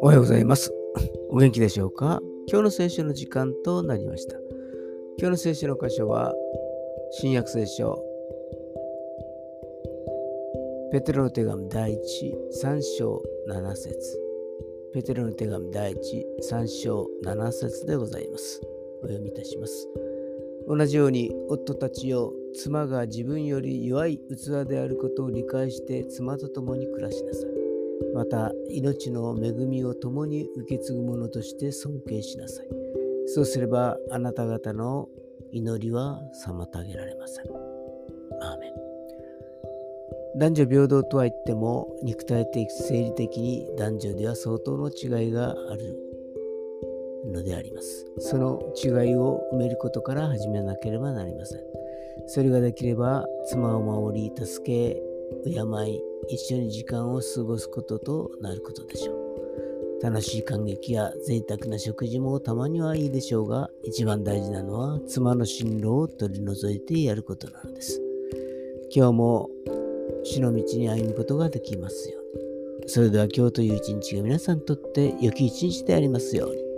おはようございます。お元気でしょうか？今日の聖書の時間となりました。今日の聖書の箇所は、新約聖書、ペテロの手紙第1、3章7節ペテロの手紙第1、3章7節でございます。お読みいたします。同じように夫たちよ妻が自分より弱い器であることを理解して妻と共に暮らしなさい。また命の恵みを共に受け継ぐ者として尊敬しなさい。そうすればあなた方の祈りは妨げられません。アーメン男女平等とは言っても肉体的生理的に男女では相当の違いがあるのであります。その違いを埋めることから始めなければなりません。それができれば妻を守り助け敬い一緒に時間を過ごすこととなることでしょう。楽しい感激や贅沢な食事もたまにはいいでしょうが、一番大事なのは妻の進路を取り除いてやることなのです。今日も死の道に歩むことができますように。それでは今日という一日が皆さんにとって良き一日でありますように。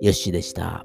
よしでした。